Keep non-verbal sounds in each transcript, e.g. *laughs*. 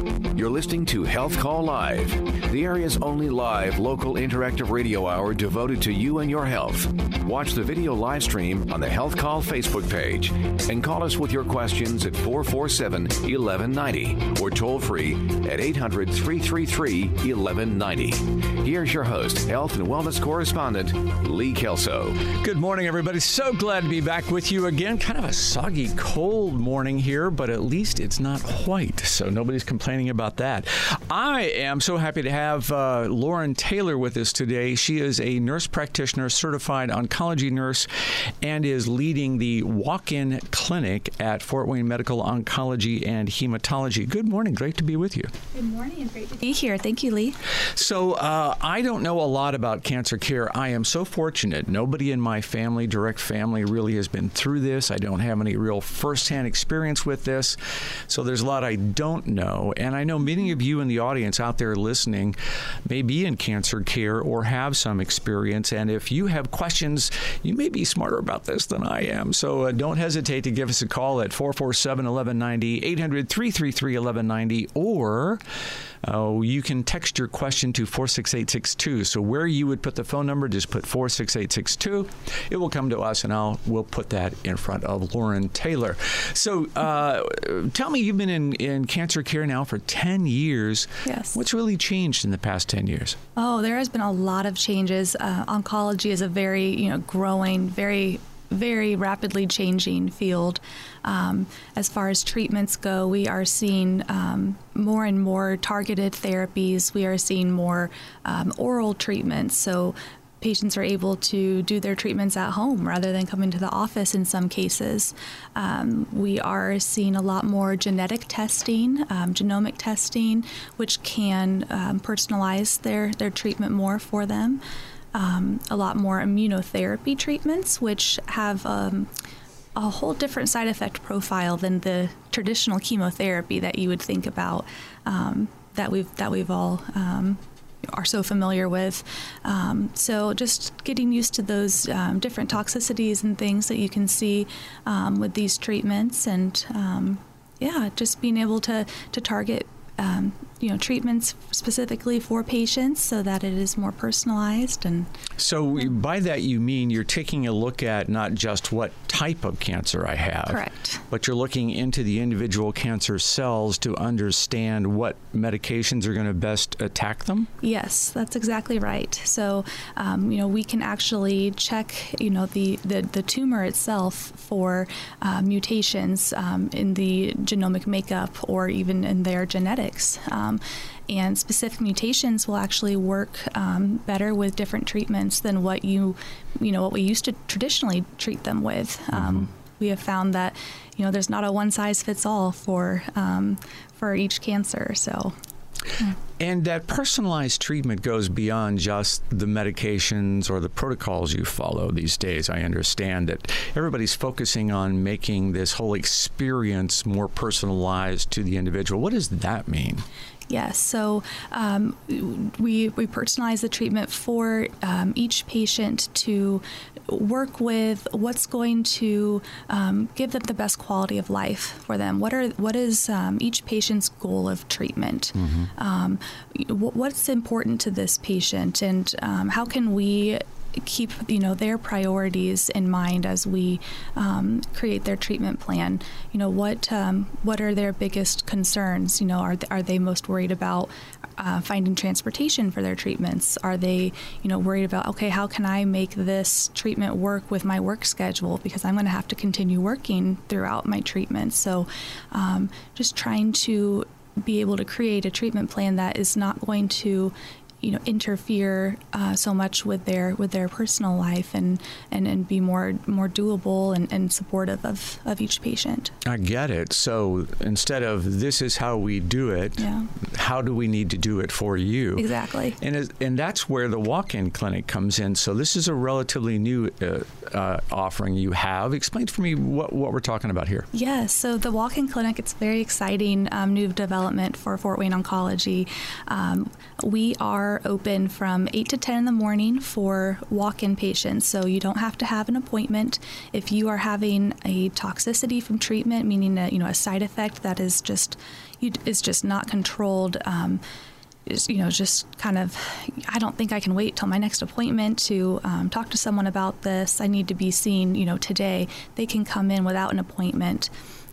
You're listening to Health Call Live, the area's only live local interactive radio hour devoted to you and your health. Watch the video live stream on the Health Call Facebook page and call us with your questions at 447 1190 or toll free at 800 333 1190. Here's your host, health and wellness correspondent, Lee Kelso. Good morning, everybody. So glad to be back with you again. Kind of a soggy, cold morning here, but at least it's not white, so nobody's complaining about that. I am so happy to have uh, Lauren Taylor with us today. She is a nurse practitioner, certified oncology nurse, and is leading the walk in clinic at Fort Wayne Medical Oncology and Hematology. Good morning. Great to be with you. Good morning and great to be here. Thank you, Lee. So, uh, I don't know a lot about cancer care. I am so fortunate. Nobody in my family, direct family, really has been through this. I don't have any real firsthand experience with this. So, there's a lot I don't know. And I know many of you in the audience out there listening may be in cancer care or have some experience. And if you have questions, you may be smarter about this than I am. So, uh, don't hesitate to give us a call at 447 1190, 800 333 1190, or uh, you can text your question to 46862. So where you would put the phone number, just put 46862. It will come to us, and I'll we'll put that in front of Lauren Taylor. So uh, tell me, you've been in, in cancer care now for 10 years. Yes. What's really changed in the past 10 years? Oh, there has been a lot of changes. Uh, oncology is a very, you know, growing, very very rapidly changing field. Um, as far as treatments go, we are seeing um, more and more targeted therapies. We are seeing more um, oral treatments. So patients are able to do their treatments at home rather than coming to the office in some cases. Um, we are seeing a lot more genetic testing, um, genomic testing, which can um, personalize their, their treatment more for them um, a lot more immunotherapy treatments, which have um, a whole different side effect profile than the traditional chemotherapy that you would think about um, that we've that we've all um, are so familiar with. Um, so just getting used to those um, different toxicities and things that you can see with these treatments, and yeah, just being able to to target you know treatments specifically for patients so that it is more personalized and so by that you mean you're taking a look at not just what type of cancer I have correct. but you're looking into the individual cancer cells to understand what medications are going to best attack them? Yes that's exactly right. So um, you know we can actually check you know the the, the tumor itself for uh, mutations um, in the genomic makeup or even in their genetics. Um, um, and specific mutations will actually work um, better with different treatments than what you, you know, what we used to traditionally treat them with. Um, mm-hmm. We have found that, you know, there's not a one size fits all for um, for each cancer. So. And that personalized treatment goes beyond just the medications or the protocols you follow these days. I understand that everybody's focusing on making this whole experience more personalized to the individual. What does that mean? Yes. So um, we we personalize the treatment for um, each patient to work with what's going to um, give them the best quality of life for them. What are what is um, each patient's goal of treatment? Mm-hmm. Um, what's important to this patient, and um, how can we keep you know their priorities in mind as we um, create their treatment plan. You know what um, what are their biggest concerns? You know are are they most worried about uh, finding transportation for their treatments? Are they you know worried about okay how can I make this treatment work with my work schedule because I'm going to have to continue working throughout my treatment. So um, just trying to be able to create a treatment plan that is not going to you know interfere uh, so much with their with their personal life and and, and be more more doable and, and supportive of, of each patient. I get it. So instead of this is how we do it, yeah. how do we need to do it for you? Exactly. And and that's where the walk-in clinic comes in. So this is a relatively new uh, uh, offering you have. Explain for me what what we're talking about here. Yes. Yeah, so the walk-in clinic it's very exciting um, new development for Fort Wayne Oncology. Um, we are are open from 8 to 10 in the morning for walk in patients. So you don't have to have an appointment. If you are having a toxicity from treatment, meaning a, you know, a side effect that is just, you, is just not controlled, um, is, you know, just kind of, I don't think I can wait till my next appointment to um, talk to someone about this. I need to be seen, you know, today. They can come in without an appointment.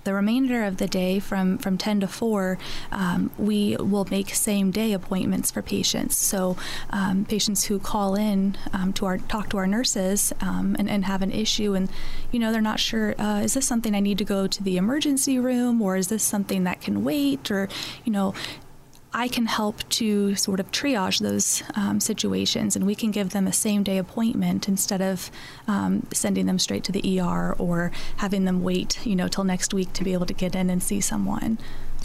The remainder of the day, from, from 10 to 4, um, we will make same day appointments for patients. So, um, patients who call in um, to our talk to our nurses um, and, and have an issue, and you know they're not sure uh, is this something I need to go to the emergency room, or is this something that can wait, or you know I can help to sort of triage those um, situations, and we can give them a same day appointment instead of um, sending them straight to the ER or having them wait, you know, till next week to be able to get in and see someone.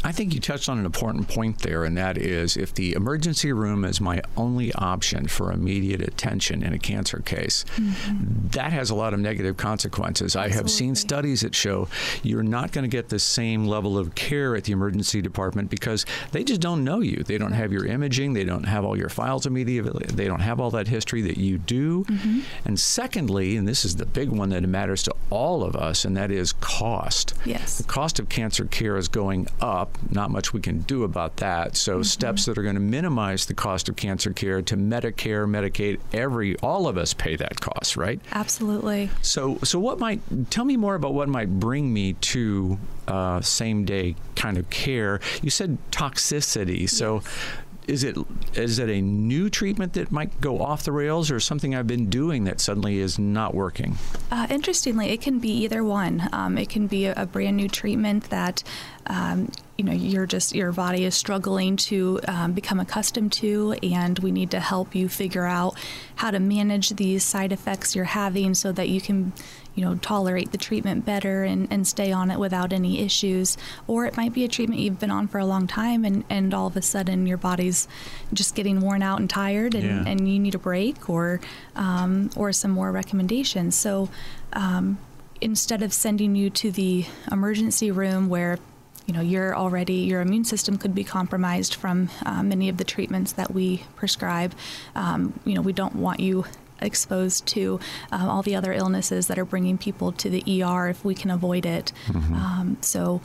I think you touched on an important point there, and that is if the emergency room is my only option for immediate attention in a cancer case, mm-hmm. that has a lot of negative consequences. Absolutely. I have seen studies that show you're not going to get the same level of care at the emergency department because they just don't know you. They don't have your imaging, they don't have all your files immediately, they don't have all that history that you do. Mm-hmm. And secondly, and this is the big one that matters to all of us, and that is cost. Yes. The cost of cancer care is going up not much we can do about that. So mm-hmm. steps that are going to minimize the cost of cancer care to Medicare, Medicaid, every all of us pay that cost, right? Absolutely. So so what might tell me more about what might bring me to uh, same day kind of care? You said toxicity. So yes is it is it a new treatment that might go off the rails or something I've been doing that suddenly is not working? Uh, interestingly, it can be either one. Um, it can be a, a, brand new treatment that um, you know you're just your body is struggling to um, become accustomed to, and we need to help you figure out how to manage these side effects you're having so that you can you know, tolerate the treatment better and, and stay on it without any issues. Or it might be a treatment you've been on for a long time and, and all of a sudden your body's just getting worn out and tired and, yeah. and you need a break or, um, or some more recommendations. So um, instead of sending you to the emergency room where you know you're already your immune system could be compromised from uh, many of the treatments that we prescribe um, you know we don't want you exposed to um, all the other illnesses that are bringing people to the ER if we can avoid it. Mm-hmm. Um, so,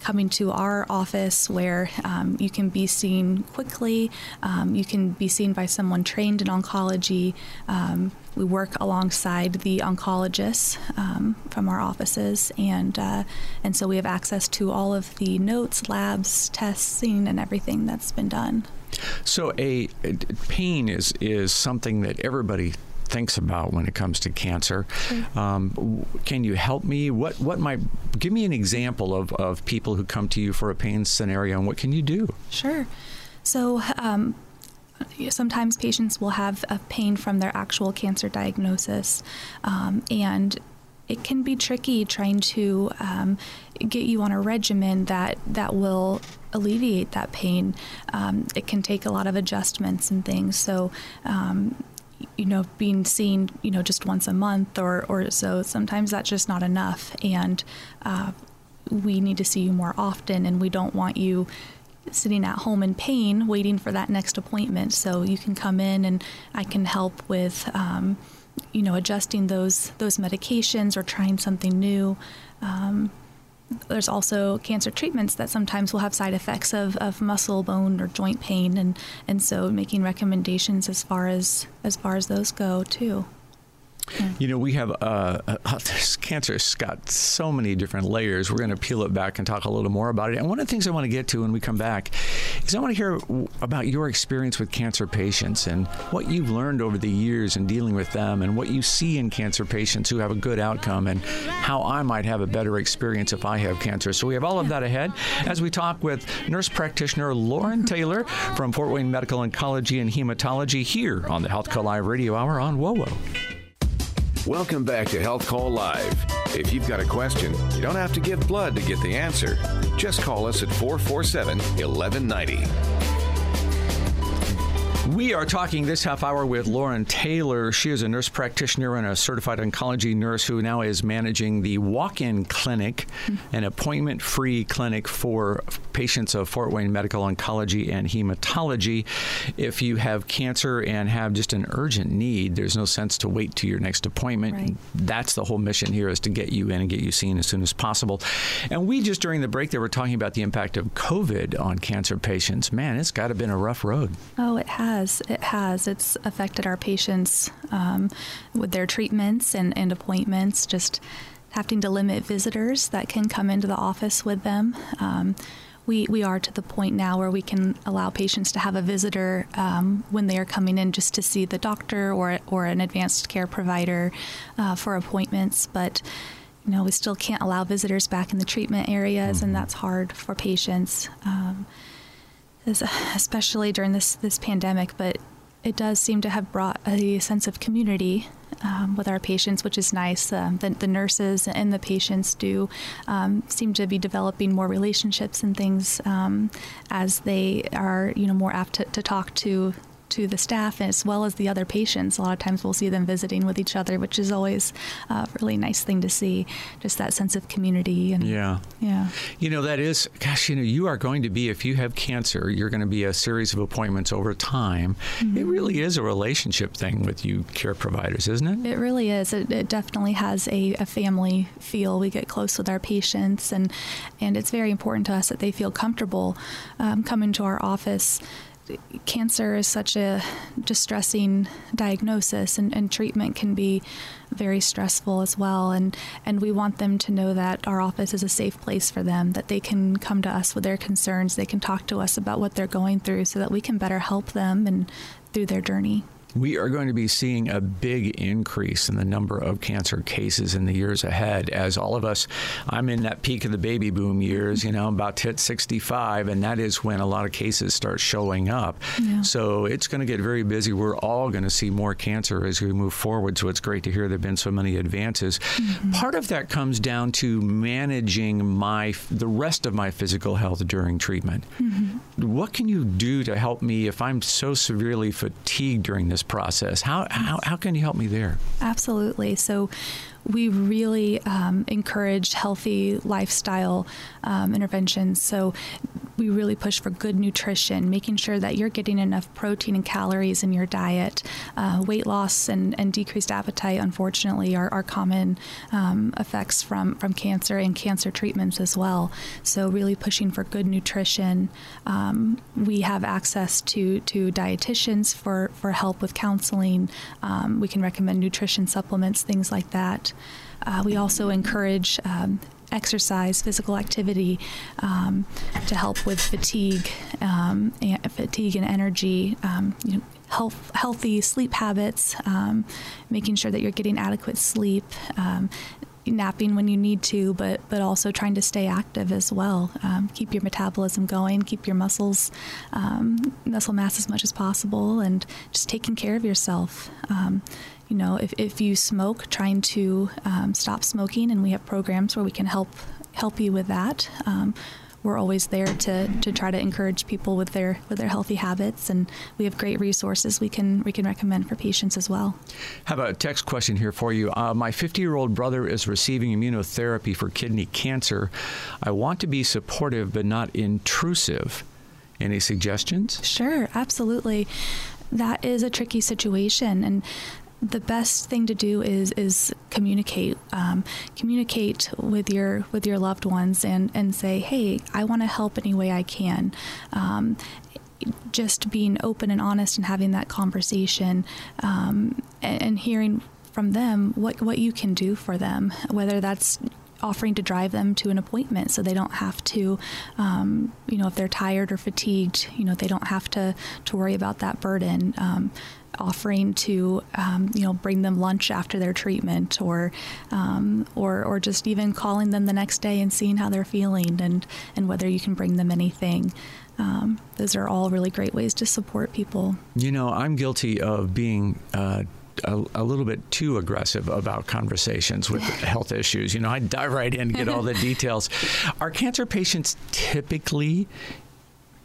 coming to our office where um, you can be seen quickly, um, you can be seen by someone trained in oncology. Um, we work alongside the oncologists um, from our offices, and uh, and so we have access to all of the notes, labs, testing, and everything that's been done. So, a, a pain is is something that everybody thinks about when it comes to cancer. Um, can you help me? What what might give me an example of, of people who come to you for a pain scenario and what can you do? Sure. So um, sometimes patients will have a pain from their actual cancer diagnosis, um, and it can be tricky trying to um, get you on a regimen that that will alleviate that pain. Um, it can take a lot of adjustments and things. So um, you know, being seen, you know, just once a month or, or so, sometimes that's just not enough. And uh, we need to see you more often, and we don't want you sitting at home in pain waiting for that next appointment. So you can come in and I can help with, um, you know, adjusting those those medications or trying something new. Um, there's also cancer treatments that sometimes will have side effects of, of muscle, bone, or joint pain, and, and so making recommendations as far as as far as those go too. You know, we have uh, uh, *laughs* this cancer's got so many different layers. We're going to peel it back and talk a little more about it. And one of the things I want to get to when we come back is I want to hear about your experience with cancer patients and what you've learned over the years in dealing with them and what you see in cancer patients who have a good outcome and how I might have a better experience if I have cancer. So we have all of that ahead as we talk with nurse practitioner Lauren Taylor from Fort Wayne Medical Oncology and Hematology here on the Health Call Live Radio Hour on WOWO. Welcome back to Health Call Live. If you've got a question, you don't have to give blood to get the answer. Just call us at 447 1190. We are talking this half hour with Lauren Taylor. She is a nurse practitioner and a certified oncology nurse who now is managing the walk in clinic, mm-hmm. an appointment free clinic for patients of Fort Wayne Medical Oncology and Hematology. If you have cancer and have just an urgent need, there's no sense to wait to your next appointment. Right. That's the whole mission here is to get you in and get you seen as soon as possible. And we just during the break there were talking about the impact of COVID on cancer patients. Man, it's got to have been a rough road. Oh, it has has. It has. It's affected our patients um, with their treatments and, and appointments, just having to limit visitors that can come into the office with them. Um, we, we are to the point now where we can allow patients to have a visitor um, when they are coming in just to see the doctor or, or an advanced care provider uh, for appointments. But you know, we still can't allow visitors back in the treatment areas, mm-hmm. and that's hard for patients. Um, especially during this this pandemic. But it does seem to have brought a sense of community um, with our patients, which is nice. Um, the, the, nurses and the patients do um, seem to be developing more relationships and things um, as they are, you know, more apt to, to talk to to the staff as well as the other patients. A lot of times we'll see them visiting with each other, which is always a really nice thing to see. Just that sense of community. And, yeah. Yeah. You know, that is, gosh, you know, you are going to be, if you have cancer, you're going to be a series of appointments over time. Mm-hmm. It really is a relationship thing with you care providers, isn't it? It really is. It, it definitely has a, a family feel. We get close with our patients, and, and it's very important to us that they feel comfortable um, coming to our office cancer is such a distressing diagnosis, and, and, treatment can be very stressful as well. And, and we want them to know that our office is a safe place for them, that they can come to us with their concerns, they can talk to us about what they're going through so that we can better help them and through their journey we are going to be seeing a big increase in the number of cancer cases in the years ahead as all of us i'm in that peak of the baby boom years you know about to hit 65 and that is when a lot of cases start showing up yeah. so it's going to get very busy we're all going to see more cancer as we move forward so it's great to hear there have been so many advances mm-hmm. part of that comes down to managing my the rest of my physical health during treatment mm-hmm. what can you do to help me if i'm so severely fatigued during this this process. How, how, how can you help me there? Absolutely. So, we really um, encourage healthy lifestyle um, interventions. So we really push for good nutrition, making sure that you're getting enough protein and calories in your diet. Uh, weight loss and, and decreased appetite, unfortunately, are, are common um, effects from, from cancer and cancer treatments as well. So, really pushing for good nutrition. Um, we have access to, to dietitians for, for help with counseling. Um, we can recommend nutrition supplements, things like that. Uh, we also encourage um, exercise, physical activity um, to help with fatigue, um, and fatigue and energy. Um, you know, health, healthy sleep habits, um, making sure that you're getting adequate sleep. Um, napping when you need to, but but also trying to stay active as well. Um, keep your metabolism going, keep your muscles, muscle mass as much as possible, and just taking care of yourself you know, if, if you smoke, trying to um, stop smoking, and we have programs where we can help help you with that. Um, we're always there to, to try to encourage people with their with their healthy habits, and we have great resources we can we can recommend for patients as well. Have a text question here for you. Uh, my 50 year old brother is receiving immunotherapy for kidney cancer. I want to be supportive but not intrusive. Any suggestions? Sure, absolutely. That is a tricky situation, and the best thing to do is is communicate um, communicate with your with your loved ones and and say hey I want to help any way I can. Um, just being open and honest and having that conversation um, and, and hearing from them what what you can do for them whether that's offering to drive them to an appointment so they don't have to, um, you know, if they're tired or fatigued, you know, they don't have to, to worry about that burden. Um, offering to um, you know bring them lunch after their treatment or um, or or just even calling them the next day and seeing how they're feeling and and whether you can bring them anything um, those are all really great ways to support people you know I'm guilty of being uh, a, a, little bit too aggressive about conversations with health issues. You know, I dive right in and get all the *laughs* details. Are cancer patients typically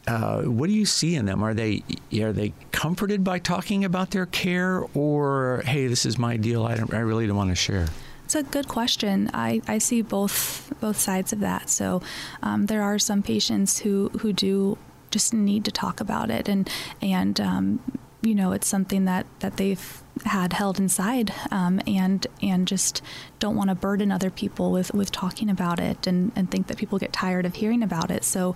uh, what do you see in them? Are they are they comforted by talking about their care, or hey, this is my deal. I don't, I really don't want to share. It's a good question. I, I see both both sides of that. So um, there are some patients who, who do just need to talk about it, and and um, you know it's something that, that they've had held inside, um, and and just don't want to burden other people with, with talking about it, and, and think that people get tired of hearing about it. So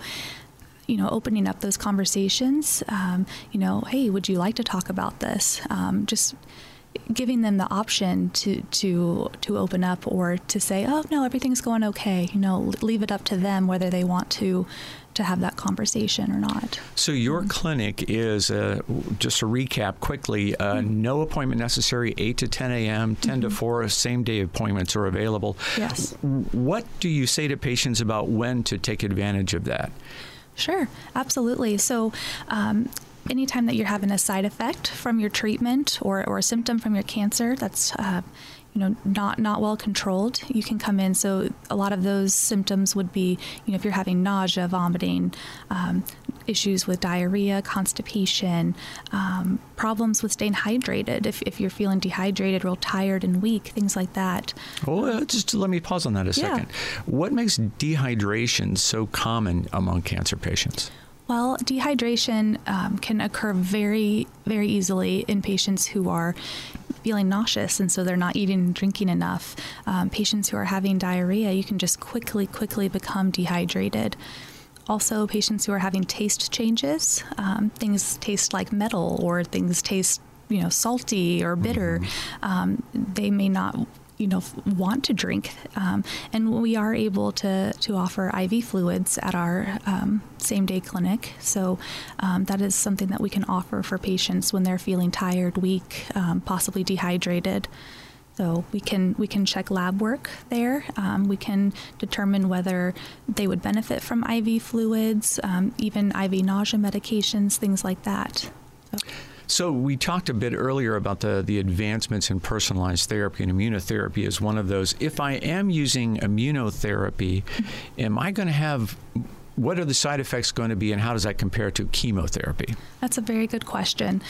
you know, opening up those conversations. Um, you know, hey, would you like to talk about this? Um, just giving them the option to to to open up or to say, "Oh no, everything's going okay." You know, leave it up to them whether they want to to have that conversation or not. So your mm-hmm. clinic is uh, just to recap quickly: uh, mm-hmm. no appointment necessary, eight to ten a.m., 10 mm-hmm. to four, same day appointments are available. Yes. What do you say to patients about when to take advantage of that? Sure, absolutely. So, um, anytime that you're having a side effect from your treatment or, or a symptom from your cancer that's uh, you know not not well controlled you can come in. So a lot of those symptoms would be you know if you're having nausea vomiting um, issues with diarrhea constipation um, problems with staying hydrated. If, if you're feeling dehydrated real tired and weak things like that. Well uh, just let me pause on that a second. Yeah. what makes dehydration so common among cancer patients well, dehydration um, can occur very, very easily in patients who are feeling nauseous and so they're not eating and drinking enough. Um, patients who are having diarrhea, you can just quickly, quickly become dehydrated. Also, patients who are having taste changes, um, things taste like metal or things taste you know salty or bitter mm-hmm. um, they may not you know want to drink, um, and we are able to to offer IV fluids at our um, same day clinic. So um, that is something that we can offer for patients when they're feeling tired, weak, um, possibly dehydrated. So we can we can check lab work there. Um, we can determine whether they would benefit from IV fluids, um, even IV nausea medications, things like that. So we talked a bit earlier about the the advancements in personalized therapy, and immunotherapy is one of those. If I am using immunotherapy, am I going to have what are the side effects going to be, and how does that compare to chemotherapy? That's a very good question.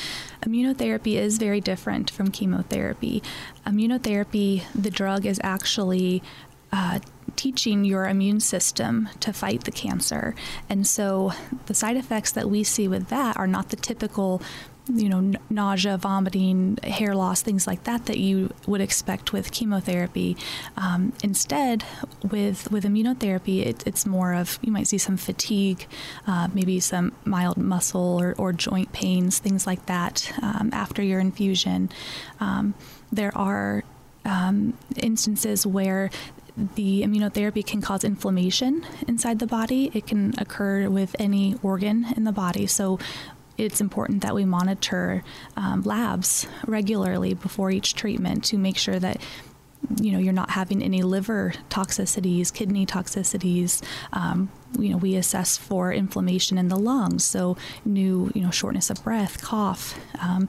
Immunotherapy is very different from chemotherapy. Immunotherapy, the drug is actually uh, teaching your immune system to fight the cancer. And so the side effects that we see with that are not the typical you know, nausea, vomiting, hair loss, things like that that you would expect with chemotherapy. Um, instead, with with immunotherapy, it, it's more of you might see some fatigue, uh, maybe some mild muscle or, or joint pains, things like that um, after your infusion. Um, there are um, instances where the immunotherapy can cause inflammation inside the body. It can occur with any organ in the body. So, it's important that we monitor um, labs regularly before each treatment to make sure that you know you're not having any liver toxicities, kidney toxicities. Um, you know we assess for inflammation in the lungs, so new you know shortness of breath, cough. Um,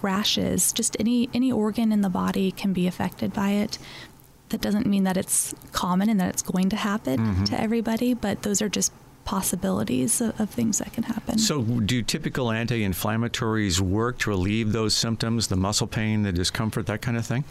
rashes just any any organ in the body can be affected by it that doesn't mean that it's common and that it's going to happen mm-hmm. to everybody but those are just possibilities of, of, things that can happen. So, do typical anti inflammatories work to relieve those symptoms, the muscle pain, the discomfort, that kind of thing?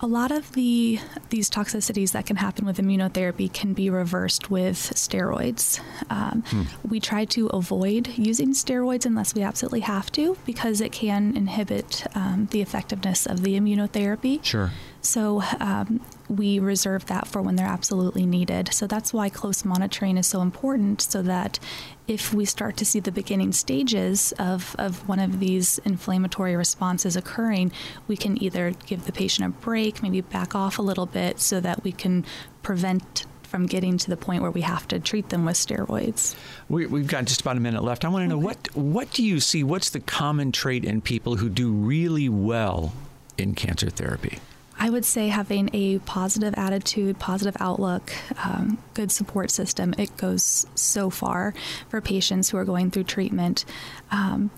A lot of the these toxicities that can happen with immunotherapy can be reversed with steroids. Um, hmm. We try to avoid using steroids unless we absolutely have to, because it can inhibit um, the effectiveness of the immunotherapy. Sure. So um, we reserve that for when they're absolutely needed. So that's why close monitoring is so important, so that if we start to see the beginning stages of, of one of these inflammatory responses occurring, we can either give the patient a break, maybe back off a little bit, so that we can prevent from getting to the point where we have to treat them with steroids. We, have got just about a minute left. I want to know what what do you see? What's the common trait in people who do really well in cancer therapy? I would say having a positive attitude, positive outlook, um, good support system, it goes so far for patients who are going through treatment. Um,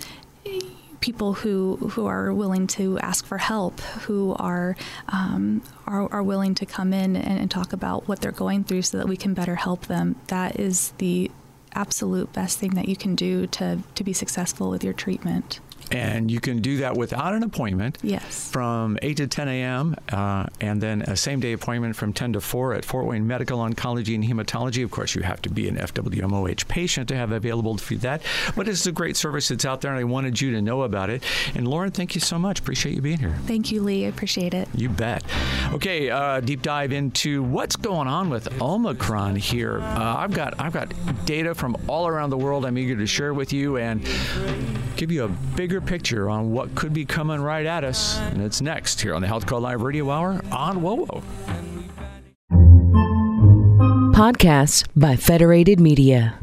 people who who are willing to ask for help, who are um, are, are, willing to come in and, and, talk about what they're going through, so that we can better help them. That is the absolute best thing that you can do to, to be successful with your treatment. And you can do that without an appointment. Yes. From 8 to 10 a.m. Uh, and then a same day appointment from 10 to 4 at Fort Wayne Medical Oncology and Hematology. Of course, you have to be an FWMOH patient to have available to feed that. But it's a great service that's out there, and I wanted you to know about it. And Lauren, thank you so much. Appreciate you being here. Thank you, Lee. I appreciate it. You bet. Okay, uh, deep dive into what's going on with Omicron here. Uh, I've got I've got data from all around the world. I'm eager to share with you and give you a bigger picture on what could be coming right at us. And it's next here on the Health Call Live Radio Hour on WOWO. Podcasts by Federated Media.